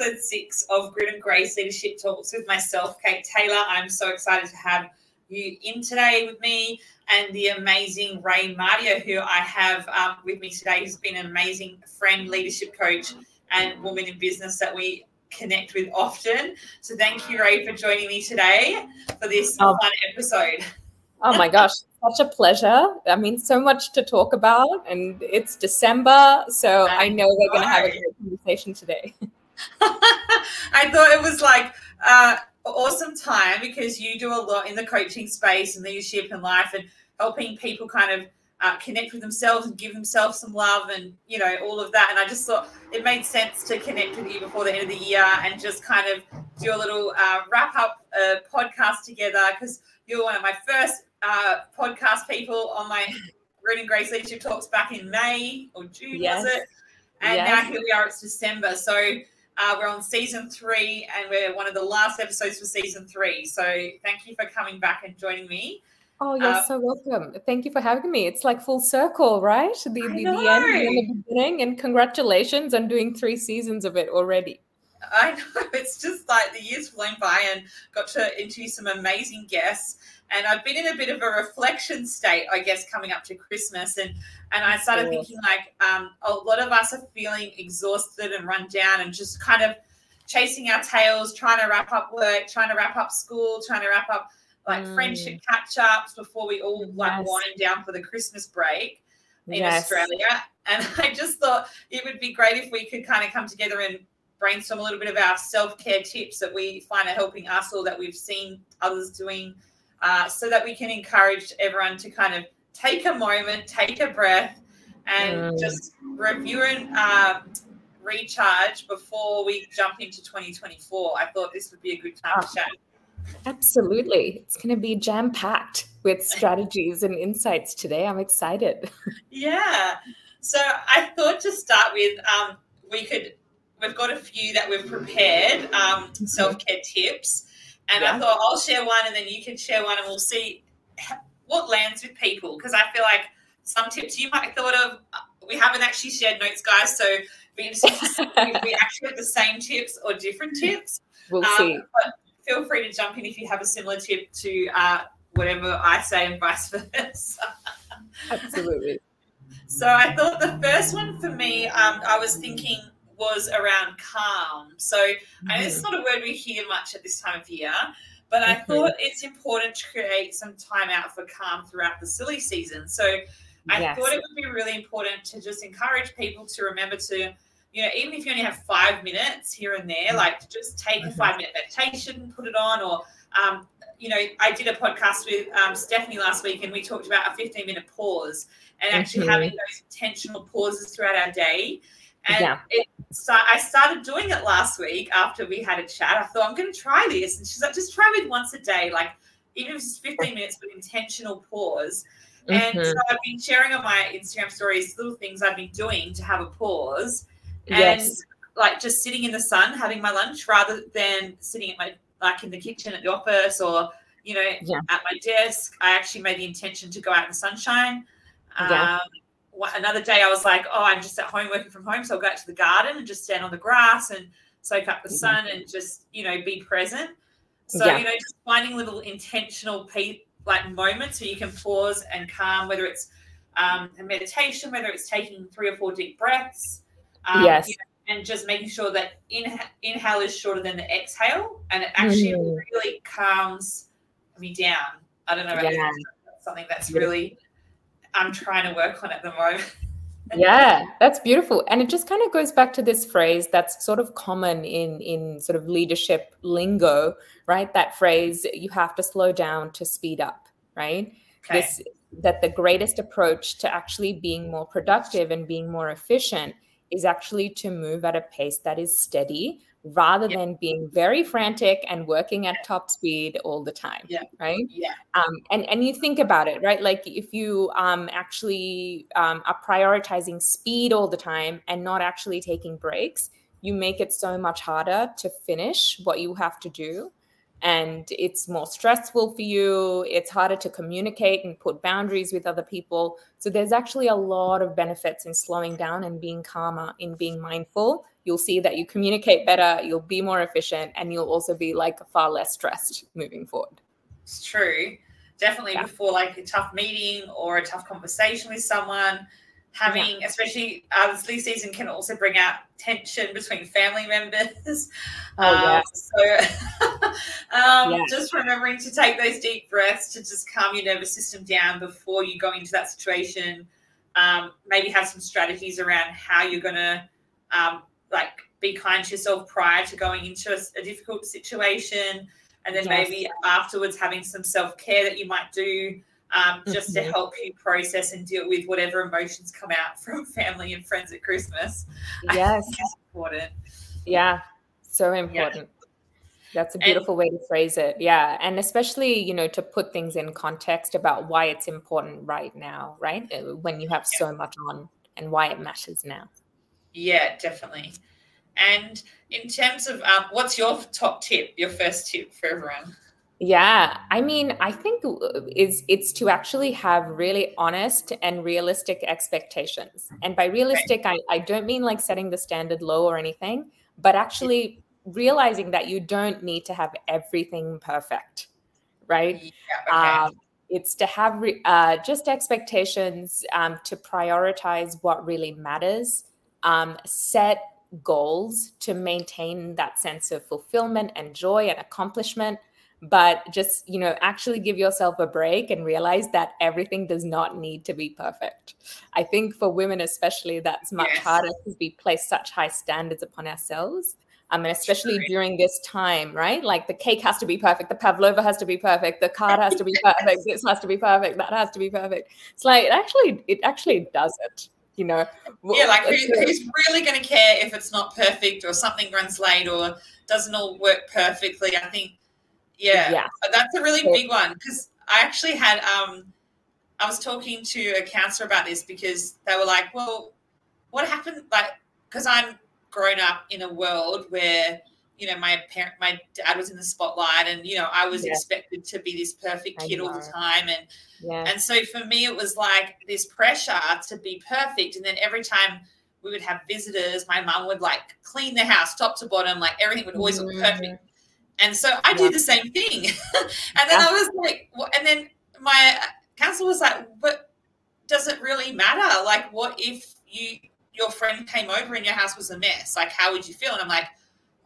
episode six of Grit and Grace Leadership Talks with myself, Kate Taylor. I'm so excited to have you in today with me and the amazing Ray Mardia, who I have um, with me today, who's been an amazing friend, leadership coach, and woman in business that we connect with often. So thank you, Ray, for joining me today for this oh. fun episode. Oh my gosh, such a pleasure. I mean, so much to talk about, and it's December, so I know we're going to have a great conversation today. I thought it was like uh, awesome time because you do a lot in the coaching space and leadership and life and helping people kind of uh, connect with themselves and give themselves some love and you know all of that and i just thought it made sense to connect with you before the end of the year and just kind of do a little uh, wrap up uh, podcast together because you're one of my first uh, podcast people on my Grit and Grace Leadership Talks back in May or June, yes. was it? And yes. now here we are, it's December. So uh, we're on season three and we're one of the last episodes for season three. So thank you for coming back and joining me. Oh, you're uh, so welcome. Thank you for having me. It's like full circle, right? The, the, the end and the beginning. And congratulations on doing three seasons of it already. I know. It's just like the years flown by and got to interview some amazing guests and I've been in a bit of a reflection state, I guess, coming up to Christmas, and and I started thinking like um, a lot of us are feeling exhausted and run down, and just kind of chasing our tails, trying to wrap up work, trying to wrap up school, trying to wrap up like mm. friendship catch ups before we all like yes. wind down for the Christmas break in yes. Australia. And I just thought it would be great if we could kind of come together and brainstorm a little bit of our self care tips that we find are helping us or that we've seen others doing uh, so that we can encourage everyone to kind of take a moment, take a breath, and mm. just review and uh, recharge before we jump into 2024. I thought this would be a good time oh, to chat. Absolutely. It's going to be jam packed with strategies and insights today. I'm excited. Yeah. So I thought to start with, um, we could, we've got a few that we've prepared um, mm-hmm. self care tips. And yeah. I thought I'll share one and then you can share one and we'll see what lands with people. Because I feel like some tips you might have thought of, we haven't actually shared notes, guys. So be interesting to see if we actually have the same tips or different tips. We'll um, see. But feel free to jump in if you have a similar tip to uh, whatever I say and vice versa. Absolutely. So I thought the first one for me, um, I was thinking was around calm. So mm-hmm. I know it's not a word we hear much at this time of year, but I mm-hmm. thought it's important to create some time out for calm throughout the silly season. So I yes. thought it would be really important to just encourage people to remember to, you know, even if you only have five minutes here and there, like just take mm-hmm. a five minute meditation, and put it on, or, um, you know, I did a podcast with um, Stephanie last week and we talked about a 15 minute pause and actually mm-hmm. having those intentional pauses throughout our day. And yeah. it so I started doing it last week after we had a chat. I thought I'm going to try this, and she's like, just try it once a day, like even if it's 15 minutes, with intentional pause. Mm-hmm. And so I've been sharing on my Instagram stories little things I've been doing to have a pause, and yes. like just sitting in the sun having my lunch rather than sitting at my like in the kitchen at the office or you know yeah. at my desk. I actually made the intention to go out in the sunshine. Yeah. Another day I was like, oh, I'm just at home working from home, so I'll go out to the garden and just stand on the grass and soak up the mm-hmm. sun and just you know be present. So yeah. you know, just finding little intentional pe- like moments where you can pause and calm, whether it's um, a meditation, whether it's taking three or four deep breaths. Um, yes. You know, and just making sure that inha- inhale is shorter than the exhale, and it actually mm. really calms me down. I don't know yeah. that's something that's really I'm trying to work on at the moment. yeah that's beautiful and it just kind of goes back to this phrase that's sort of common in in sort of leadership lingo right that phrase you have to slow down to speed up right okay. this that the greatest approach to actually being more productive and being more efficient is actually to move at a pace that is steady rather yeah. than being very frantic and working at top speed all the time yeah. right? Yeah. Um, and and you think about it right? Like if you um, actually um, are prioritizing speed all the time and not actually taking breaks you make it so much harder to finish what you have to do and it's more stressful for you it's harder to communicate and put boundaries with other people so there's actually a lot of benefits in slowing down and being calmer in being mindful you'll see that you communicate better, you'll be more efficient, and you'll also be like far less stressed moving forward. It's true. Definitely yeah. before like a tough meeting or a tough conversation with someone, having, yeah. especially this season, can also bring out tension between family members. Oh, um. So, um, just remembering to take those deep breaths to just calm your nervous system down before you go into that situation. Um, maybe have some strategies around how you're going to um, like be kind to yourself prior to going into a, a difficult situation and then yes. maybe afterwards having some self-care that you might do um, just to mm-hmm. help you process and deal with whatever emotions come out from family and friends at Christmas. Yes, important. Yeah, so important. Yeah. That's a beautiful and, way to phrase it. Yeah. And especially, you know, to put things in context about why it's important right now, right? Uh, when you have yeah. so much on and why it matters now. Yeah, definitely. And in terms of um, what's your top tip, your first tip for everyone? Yeah, I mean, I think is it's to actually have really honest and realistic expectations. And by realistic, I, I don't mean like setting the standard low or anything, but actually realizing that you don't need to have everything perfect, right? Yeah, okay. um, it's to have re- uh, just expectations um, to prioritize what really matters, um, set goals to maintain that sense of fulfillment and joy and accomplishment but just you know actually give yourself a break and realize that everything does not need to be perfect i think for women especially that's much yes. harder because we place such high standards upon ourselves um, I mean, especially True. during this time, right? Like the cake has to be perfect, the pavlova has to be perfect, the card has to be perfect, this has to be perfect, that has to be perfect. It's like it actually, it actually doesn't you know. Yeah, like who, who's really going to care if it's not perfect or something runs late or doesn't all work perfectly? I think, yeah, yeah. that's a really big one because I actually had, um, I was talking to a counselor about this because they were like, well, what happened? Like, because I'm grown up in a world where you know my parent my dad was in the spotlight and you know i was yeah. expected to be this perfect kid all the time and yeah. and so for me it was like this pressure to be perfect and then every time we would have visitors my mum would like clean the house top to bottom like everything would always look perfect and so i yeah. do the same thing and then i was like and then my counselor was like but does it really matter like what if you your friend came over and your house was a mess like how would you feel and i'm like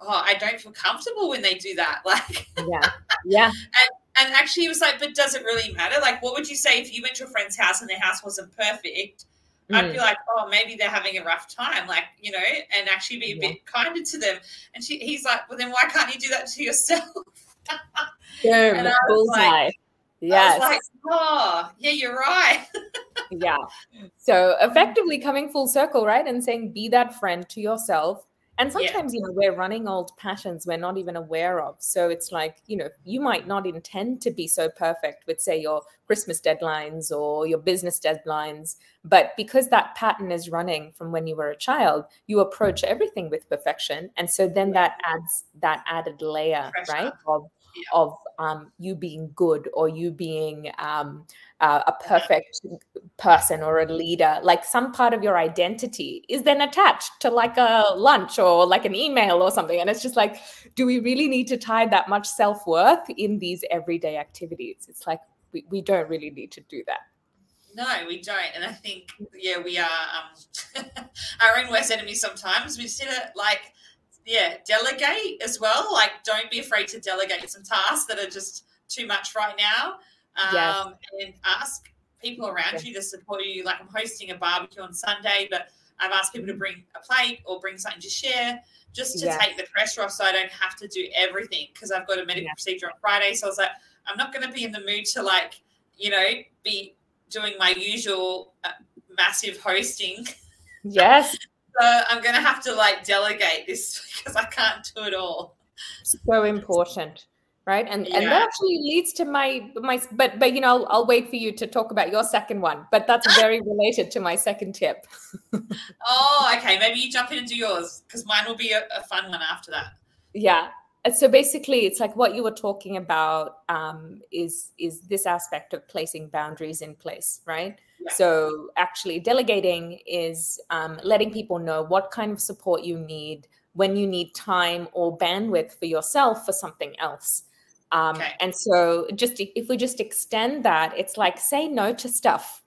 oh, I don't feel comfortable when they do that. Like, yeah, yeah. and, and actually, he was like, but does it really matter? Like, what would you say if you went to a friend's house and their house wasn't perfect? Mm. I'd be mm. like, oh, maybe they're having a rough time, like you know, and actually be a yeah. bit kinder to them. And she, he's like, well, then why can't you do that to yourself? Boom, bullseye. Like, yes. like, oh, yeah, you're right. yeah. So effectively coming full circle, right? And saying, be that friend to yourself and sometimes, yeah. you know, we're running old patterns we're not even aware of. So it's like, you know, you might not intend to be so perfect with, say, your Christmas deadlines or your business deadlines. But because that pattern is running from when you were a child, you approach everything with perfection. And so then that adds that added layer, right? Of. Of um, you being good or you being um, uh, a perfect person or a leader like some part of your identity is then attached to like a lunch or like an email or something and it's just like do we really need to tie that much self-worth in these everyday activities it's like we, we don't really need to do that no, we don't. And I think, yeah, we are um, our own worst enemy sometimes. We need to, like, yeah, delegate as well. Like, don't be afraid to delegate some tasks that are just too much right now um, yes. and ask people around yes. you to support you. Like I'm hosting a barbecue on Sunday, but I've asked people to mm-hmm. bring a plate or bring something to share just to take the pressure off so I don't have to do everything because I've got a medical procedure on Friday. So I was like, I'm not going to be in the mood to like, you know, be doing my usual uh, massive hosting. Yes. So I'm going to have to like delegate this because I can't do it all. So important right? And yeah. and that actually leads to my my but but you know I'll, I'll, wait for you to talk about your second one but that's very related to my second tip. Oh okay. Maybe you jump in and do yours because mine will be a, a, fun one after that. Yeah so basically it's like what you were talking about um, is is this aspect of placing boundaries in place right yeah. so actually delegating is um, letting people know what kind of support you need when you need time or bandwidth for yourself for something else um, okay. and so just if we just extend that it's like say no to stuff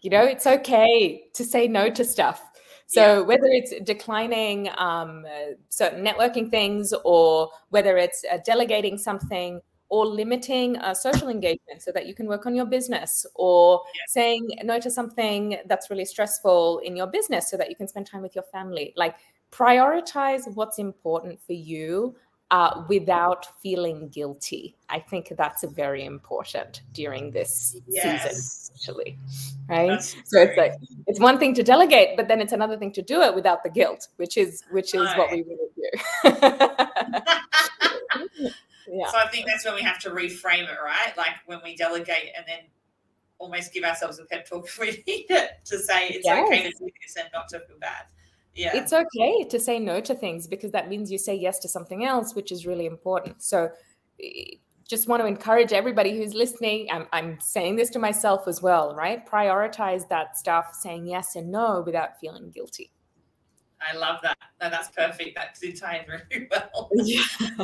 you know it's okay to say no to stuff so yeah. whether it's declining um, uh, certain networking things, or whether it's uh, delegating something, or limiting uh, social engagement so that you can work on your business, or yeah. saying no to something that's really stressful in your business so that you can spend time with your family. Like prioritize what's important for you uh, without feeling guilty. I think that's very important during this yes. season, actually. Right. That's so it's like it's one thing to delegate, but then it's another thing to do it without the guilt, which is which is right. what we really do. yeah. So I think that's when we have to reframe it, right? Like when we delegate and then almost give ourselves a pep talk if we need it to say it's yes. okay to do this and not to feel bad yeah. it's okay to say no to things because that means you say yes to something else, which is really important. So, just want to encourage everybody who's listening. I'm, I'm saying this to myself as well, right? Prioritize that stuff, saying yes and no without feeling guilty. I love that. No, that's perfect. That did tie in very well. Yeah.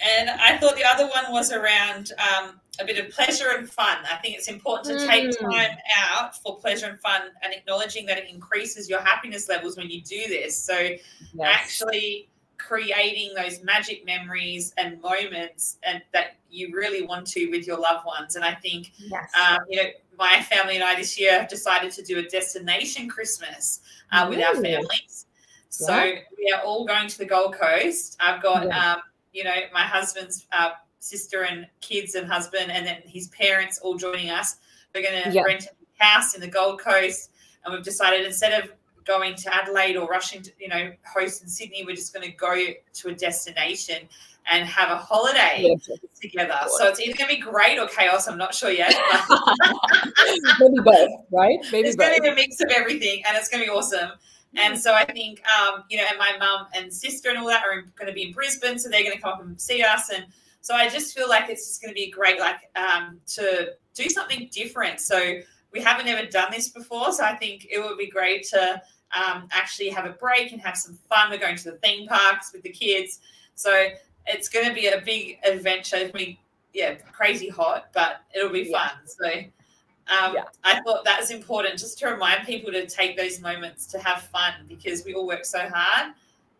and I thought the other one was around um, a bit of pleasure and fun. I think it's important to take mm. time out for pleasure and fun and acknowledging that it increases your happiness levels when you do this. So, yes. actually creating those magic memories and moments and that you really want to with your loved ones. And I think, yes. um, you know, my family and I this year have decided to do a destination Christmas uh, with our families. So yeah. we are all going to the Gold Coast. I've got, yeah. um, you know, my husband's uh, sister and kids and husband, and then his parents all joining us. We're going to yeah. rent a house in the Gold Coast, and we've decided instead of going to Adelaide or rushing to, you know, host in Sydney, we're just going to go to a destination and have a holiday yeah. together. So it's either going to be great or chaos. I'm not sure yet. Maybe both, right? Maybe it's going to be a mix of everything, and it's going to be awesome. And so I think, um, you know, and my mum and sister and all that are going to be in Brisbane, so they're going to come up and see us. And so I just feel like it's just going to be great, like um, to do something different. So we haven't ever done this before, so I think it would be great to um, actually have a break and have some fun. We're going to the theme parks with the kids, so it's going to be a big adventure. It's going to be yeah, crazy hot, but it'll be yeah. fun. So. Um, yeah. I thought that was important just to remind people to take those moments to have fun because we all work so hard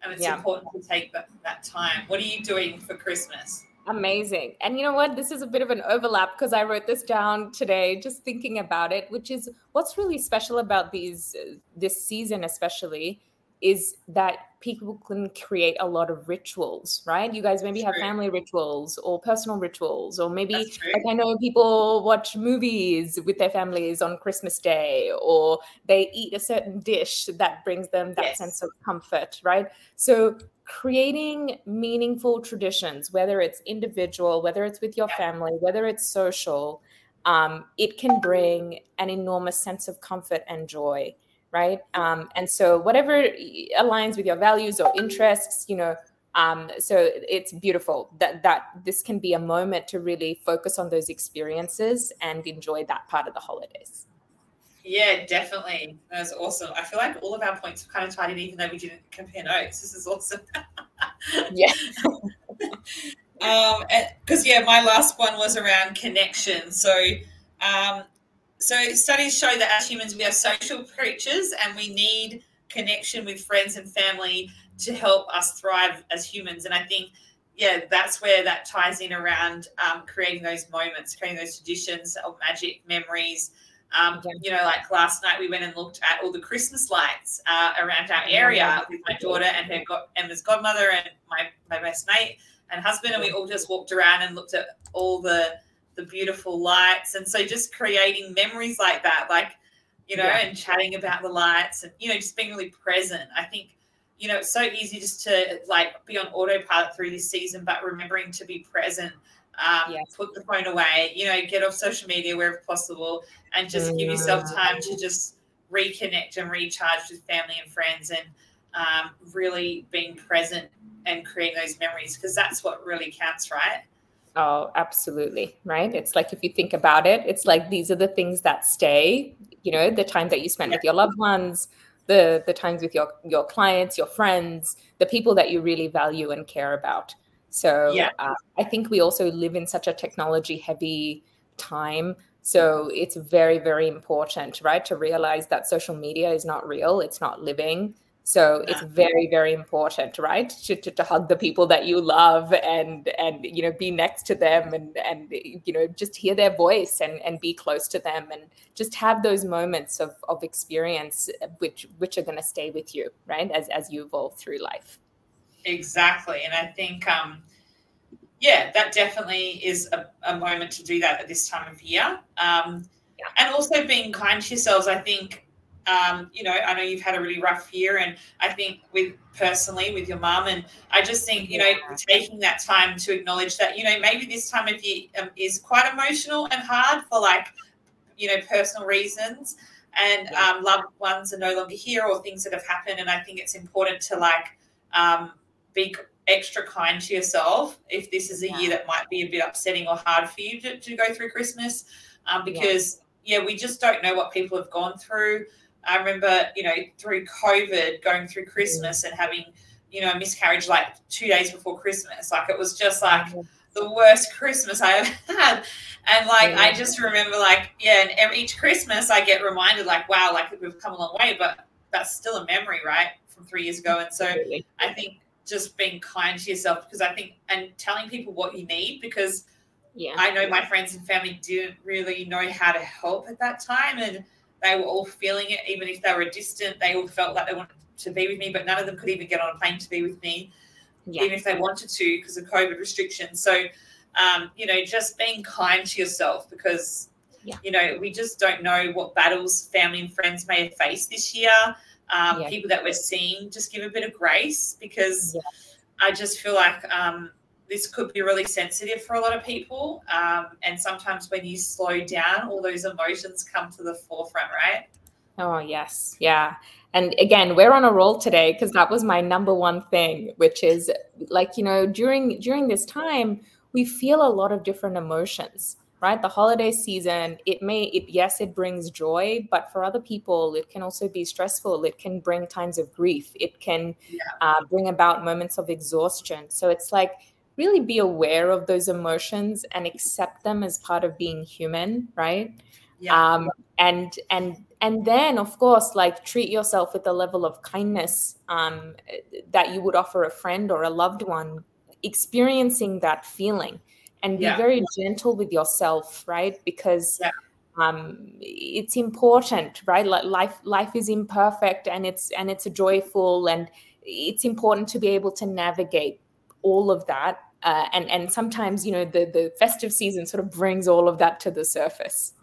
and it's yeah. important to take that, that time. What are you doing for Christmas? Amazing. And you know what? This is a bit of an overlap because I wrote this down today just thinking about it, which is what's really special about these uh, this season especially is that people can create a lot of rituals, right? You guys maybe That's have true. family rituals or personal rituals, or maybe like I know people watch movies with their families on Christmas Day, or they eat a certain dish that brings them that yes. sense of comfort, right? So creating meaningful traditions, whether it's individual, whether it's with your family, whether it's social, um, it can bring an enormous sense of comfort and joy right? Um, and so whatever aligns with your values or interests, you know, um, so it's beautiful that that this can be a moment to really focus on those experiences and enjoy that part of the holidays. Yeah, definitely. That's awesome. I feel like all of our points have kind of tied in, even though we didn't compare notes. This is awesome. yeah. um, because yeah, my last one was around connection. So, um, so studies show that as humans, we are social creatures and we need connection with friends and family to help us thrive as humans. And I think, yeah, that's where that ties in around um, creating those moments, creating those traditions of magic memories. Um, you know, like last night we went and looked at all the Christmas lights uh, around our area with my daughter and her god- Emma's godmother and my, my best mate and husband, and we all just walked around and looked at all the the beautiful lights. And so just creating memories like that, like, you know, yeah. and chatting about the lights and, you know, just being really present. I think, you know, it's so easy just to like be on autopilot through this season, but remembering to be present, um, yes. put the phone away, you know, get off social media wherever possible and just give yourself time to just reconnect and recharge with family and friends and um, really being present and creating those memories because that's what really counts, right? Oh, absolutely. Right. It's like if you think about it, it's like these are the things that stay, you know, the time that you spend yeah. with your loved ones, the the times with your your clients, your friends, the people that you really value and care about. So yeah. uh, I think we also live in such a technology heavy time. So it's very, very important, right, to realize that social media is not real, it's not living. So it's very, very important, right, to, to, to, hug the people that you love and and you know be next to them and and you know just hear their voice and and be close to them and just have those moments of of experience which which are going to stay with you, right, as as you evolve through life. Exactly, and I think um, yeah, that definitely is a, a moment to do that at this time of year. Um, yeah. And also being kind to yourselves. I think um, you know, I know you've had a really rough year, and I think with personally with your mum, and I just think you know taking that time to acknowledge that you know maybe this time of year um, is quite emotional and hard for like you know personal reasons, and um, loved ones are no longer here or things that have happened, and I think it's important to like um, be extra kind to yourself if this is a yeah. year that might be a bit upsetting or hard for you to, to go through Christmas, um, because yeah. yeah, we just don't know what people have gone through. I remember, you know, through COVID, going through Christmas and having, you know, a miscarriage like two days before Christmas. Like it was just like the worst Christmas I ever had. And like I just remember, like, yeah, and every, each Christmas I get reminded, like, wow, like we've come a long way, but that's still a memory, right, from three years ago. And so I think just being kind to yourself because I think and telling people what you need because yeah, I know my friends and family didn't really know how to help at that time and they were all feeling it, even if they were distant. They all felt like they wanted to be with me, but none of them could even get on a plane to be with me, yeah. even if they wanted to because of COVID restrictions. So, um, you know, just being kind to yourself because, yeah. you know, we just don't know what battles family and friends may have faced this year. Um, yeah. People that we're seeing, just give a bit of grace because I just feel like um, this could be really sensitive for a lot of people. Um, and sometimes when you slow down, all those emotions come to the forefront, right? Oh, yes. Yeah. And again, we're on a roll today because that was my number one thing, which is like, you know, during during this time, we feel a lot of different emotions right the holiday season it may it yes it brings joy but for other people it can also be stressful it can bring times of grief it can yeah. uh, bring about moments of exhaustion so it's like really be aware of those emotions and accept them as part of being human right yeah. um and and and then of course like treat yourself with a level of kindness um that you would offer a friend or a loved one experiencing that feeling and be yeah. very gentle with yourself right because yeah. um it's important right like life life is imperfect and it's and it's a joyful and it's important to be able to navigate all of that. Uh, and and sometimes you know the the festive season sort of brings all of that to the surface.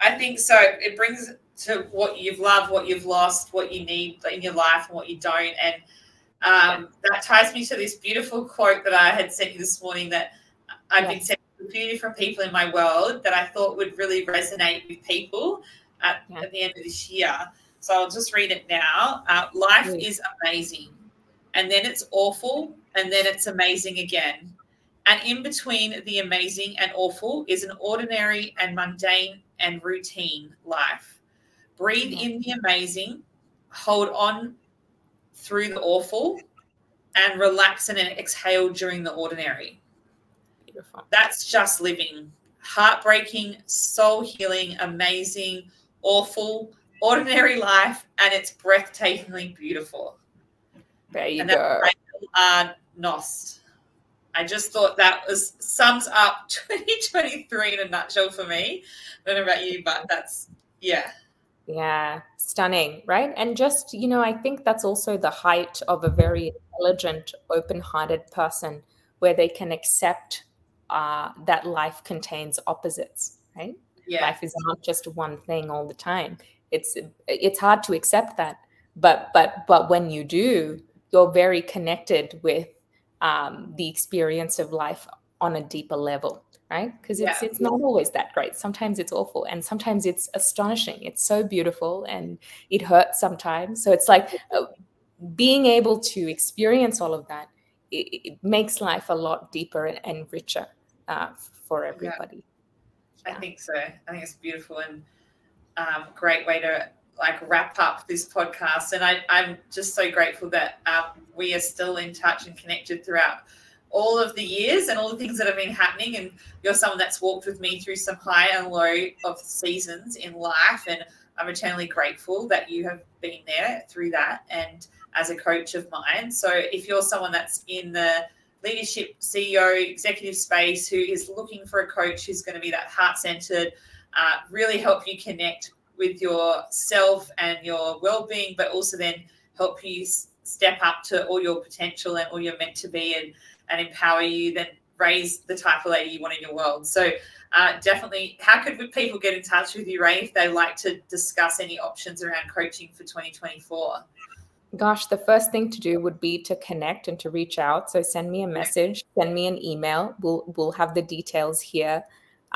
I think so. It brings to what you've loved, what you've lost, what you need in your life, and what you don't. And um, that ties me to this beautiful quote that I had sent you this morning that I've yes. been sent to a few different people in my world that I thought would really resonate with people at, yeah. at the end of this year. So I'll just read it now. Uh, Life is amazing and then it's awful, and then it's amazing again. And in between the amazing and awful is an ordinary and mundane and routine life. Breathe mm-hmm. in the amazing, hold on through the awful, and relax and exhale during the ordinary. Beautiful. That's just living. Heartbreaking, soul healing, amazing, awful, ordinary life, and it's breathtakingly beautiful. There you and go. Uh, Nost. I just thought that was sums up 2023 in a nutshell for me. I don't know about you, but that's yeah. Yeah, stunning, right? And just, you know, I think that's also the height of a very intelligent, open hearted person where they can accept uh, that life contains opposites, right? Yeah. Life is not just one thing all the time. It's it's hard to accept that, but but but when you do, you're very connected with um, the experience of life on a deeper level right because it's yeah. it's not always that great sometimes it's awful and sometimes it's astonishing it's so beautiful and it hurts sometimes so it's like uh, being able to experience all of that it, it makes life a lot deeper and, and richer uh, for everybody. Yeah. I think so. I think it's beautiful and um, great way to like wrap up this podcast. And I, I'm just so grateful that um, we are still in touch and connected throughout all of the years and all the things that have been happening. And you're someone that's walked with me through some high and low of seasons in life. And I'm eternally grateful that you have been there through that and as a coach of mine. So if you're someone that's in the leadership, CEO, executive space who is looking for a coach who's going to be that heart centered, uh, really help you connect with yourself and your well being, but also then help you step up to all your potential and all you're meant to be and, and empower you, then Ray's the type of lady you want in your world. So, uh, definitely, how could people get in touch with you, Ray, if they like to discuss any options around coaching for 2024? Gosh, the first thing to do would be to connect and to reach out. So send me a message, send me an email. We'll we'll have the details here.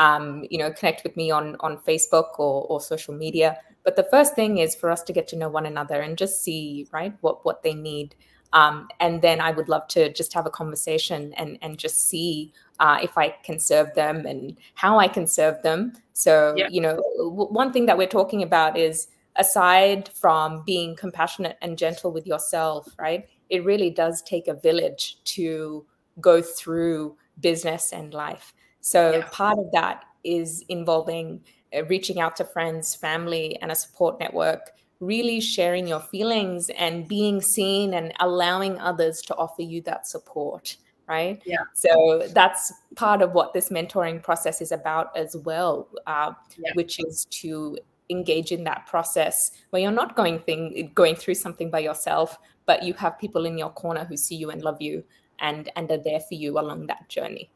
Um, you know, connect with me on on Facebook or or social media. But the first thing is for us to get to know one another and just see right what what they need. Um, and then I would love to just have a conversation and and just see uh, if I can serve them and how I can serve them. So yeah. you know, w- one thing that we're talking about is aside from being compassionate and gentle with yourself, right? It really does take a village to go through business and life. So yeah. part of that is involving uh, reaching out to friends, family, and a support network, really sharing your feelings and being seen and allowing others to offer you that support. Right. Yeah. So that's part of what this mentoring process is about as well, uh, yeah. which is to engage in that process where you're not going thing going through something by yourself but you have people in your corner who see you and love you and and are there for you along that journey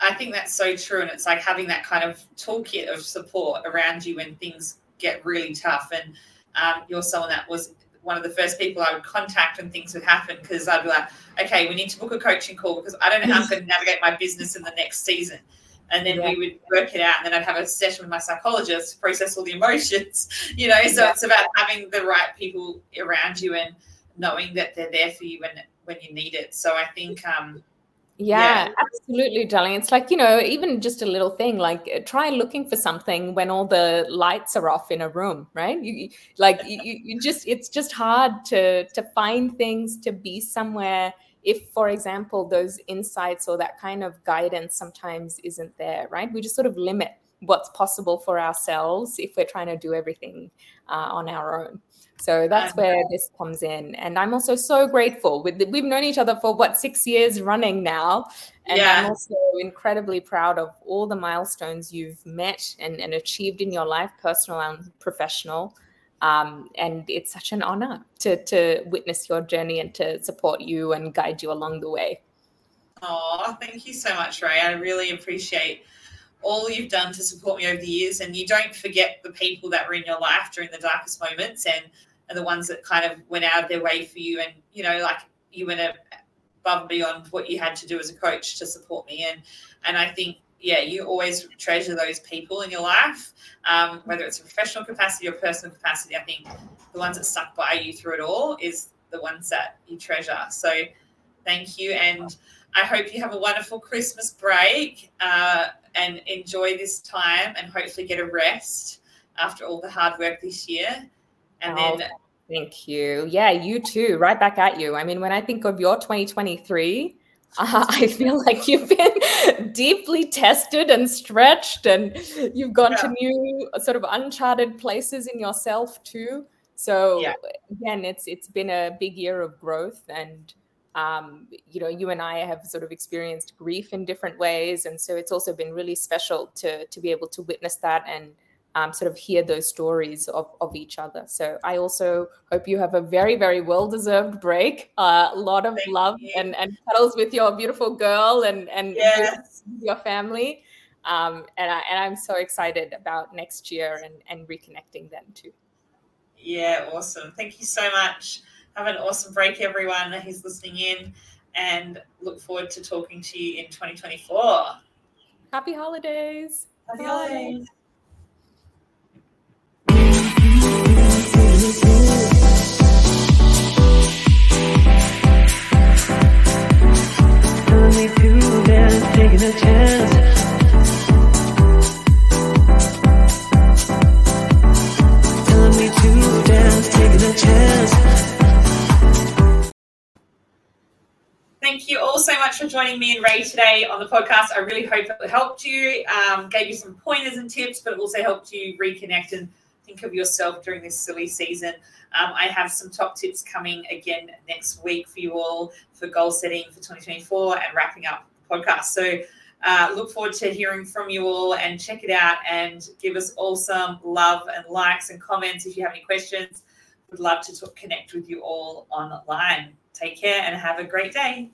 i think that's so true and it's like having that kind of toolkit of support around you when things get really tough. And um, you're someone that was one of the first people I would contact when things would happen because I'd be like, okay, we need to book a coaching call because I don't know how I'm going to navigate my business in the next season. And then yeah. we would work it out and then i'd have a session with my psychologist to process all the emotions you know? So yeah. it's about having the right people around you and knowing that they're there for you when when you need it. So i think um yeah, yeah, absolutely, darling. It's like, you know, even just a little thing like uh, try looking for something when all the lights are off in a room, right? You, like you, you just it's just hard to to find things to be somewhere if for example those insights or that kind of guidance sometimes isn't there right we just sort of limit what's possible for ourselves if we're trying to do everything uh, on our own so that's where this comes in and i'm also so grateful with the, we've known each other for what six years running now and yeah. i'm also incredibly proud of all the milestones you've met and, and achieved in your life personal and professional um, and it's such an honor to, to witness your journey and to support you and guide you along the way. Oh, thank you so much, Ray. I really appreciate all you've done to support me over the years. And you don't forget the people that were in your life during the darkest moments and, and the ones that kind of went out of their way for you. And, you know, like you went above and beyond what you had to do as a coach to support me. And, and I think yeah, you always treasure those people in your life, um, whether it's a professional capacity or personal capacity. I think the ones that stuck by you through it all is the ones that you treasure. So thank you. And I hope you have a wonderful Christmas break uh, and enjoy this time and hopefully get a rest after all the hard work this year. And oh, then. Thank you. Yeah, you too. Right back at you. I mean, when I think of your 2023, uh, I feel like you've been deeply tested and stretched, and you've gone yeah. to new, sort of uncharted places in yourself too. So yeah. again, it's it's been a big year of growth, and um, you know, you and I have sort of experienced grief in different ways, and so it's also been really special to to be able to witness that and um, sort of hear those stories of, of each other. So I also hope you have a very, very well deserved break. Uh, a lot of Thank love and, and cuddles with your beautiful girl and, and yes. your family. Um, and, I, and I'm so excited about next year and, and reconnecting then too. Yeah, awesome. Thank you so much. Have an awesome break, everyone who's listening in, and look forward to talking to you in 2024. Happy holidays. Happy Bye. holidays. Joining me and Ray today on the podcast. I really hope it helped you, um, gave you some pointers and tips, but it also helped you reconnect and think of yourself during this silly season. Um, I have some top tips coming again next week for you all for goal setting for 2024 and wrapping up the podcast. So uh, look forward to hearing from you all and check it out and give us all some love and likes and comments if you have any questions. Would love to talk, connect with you all online. Take care and have a great day.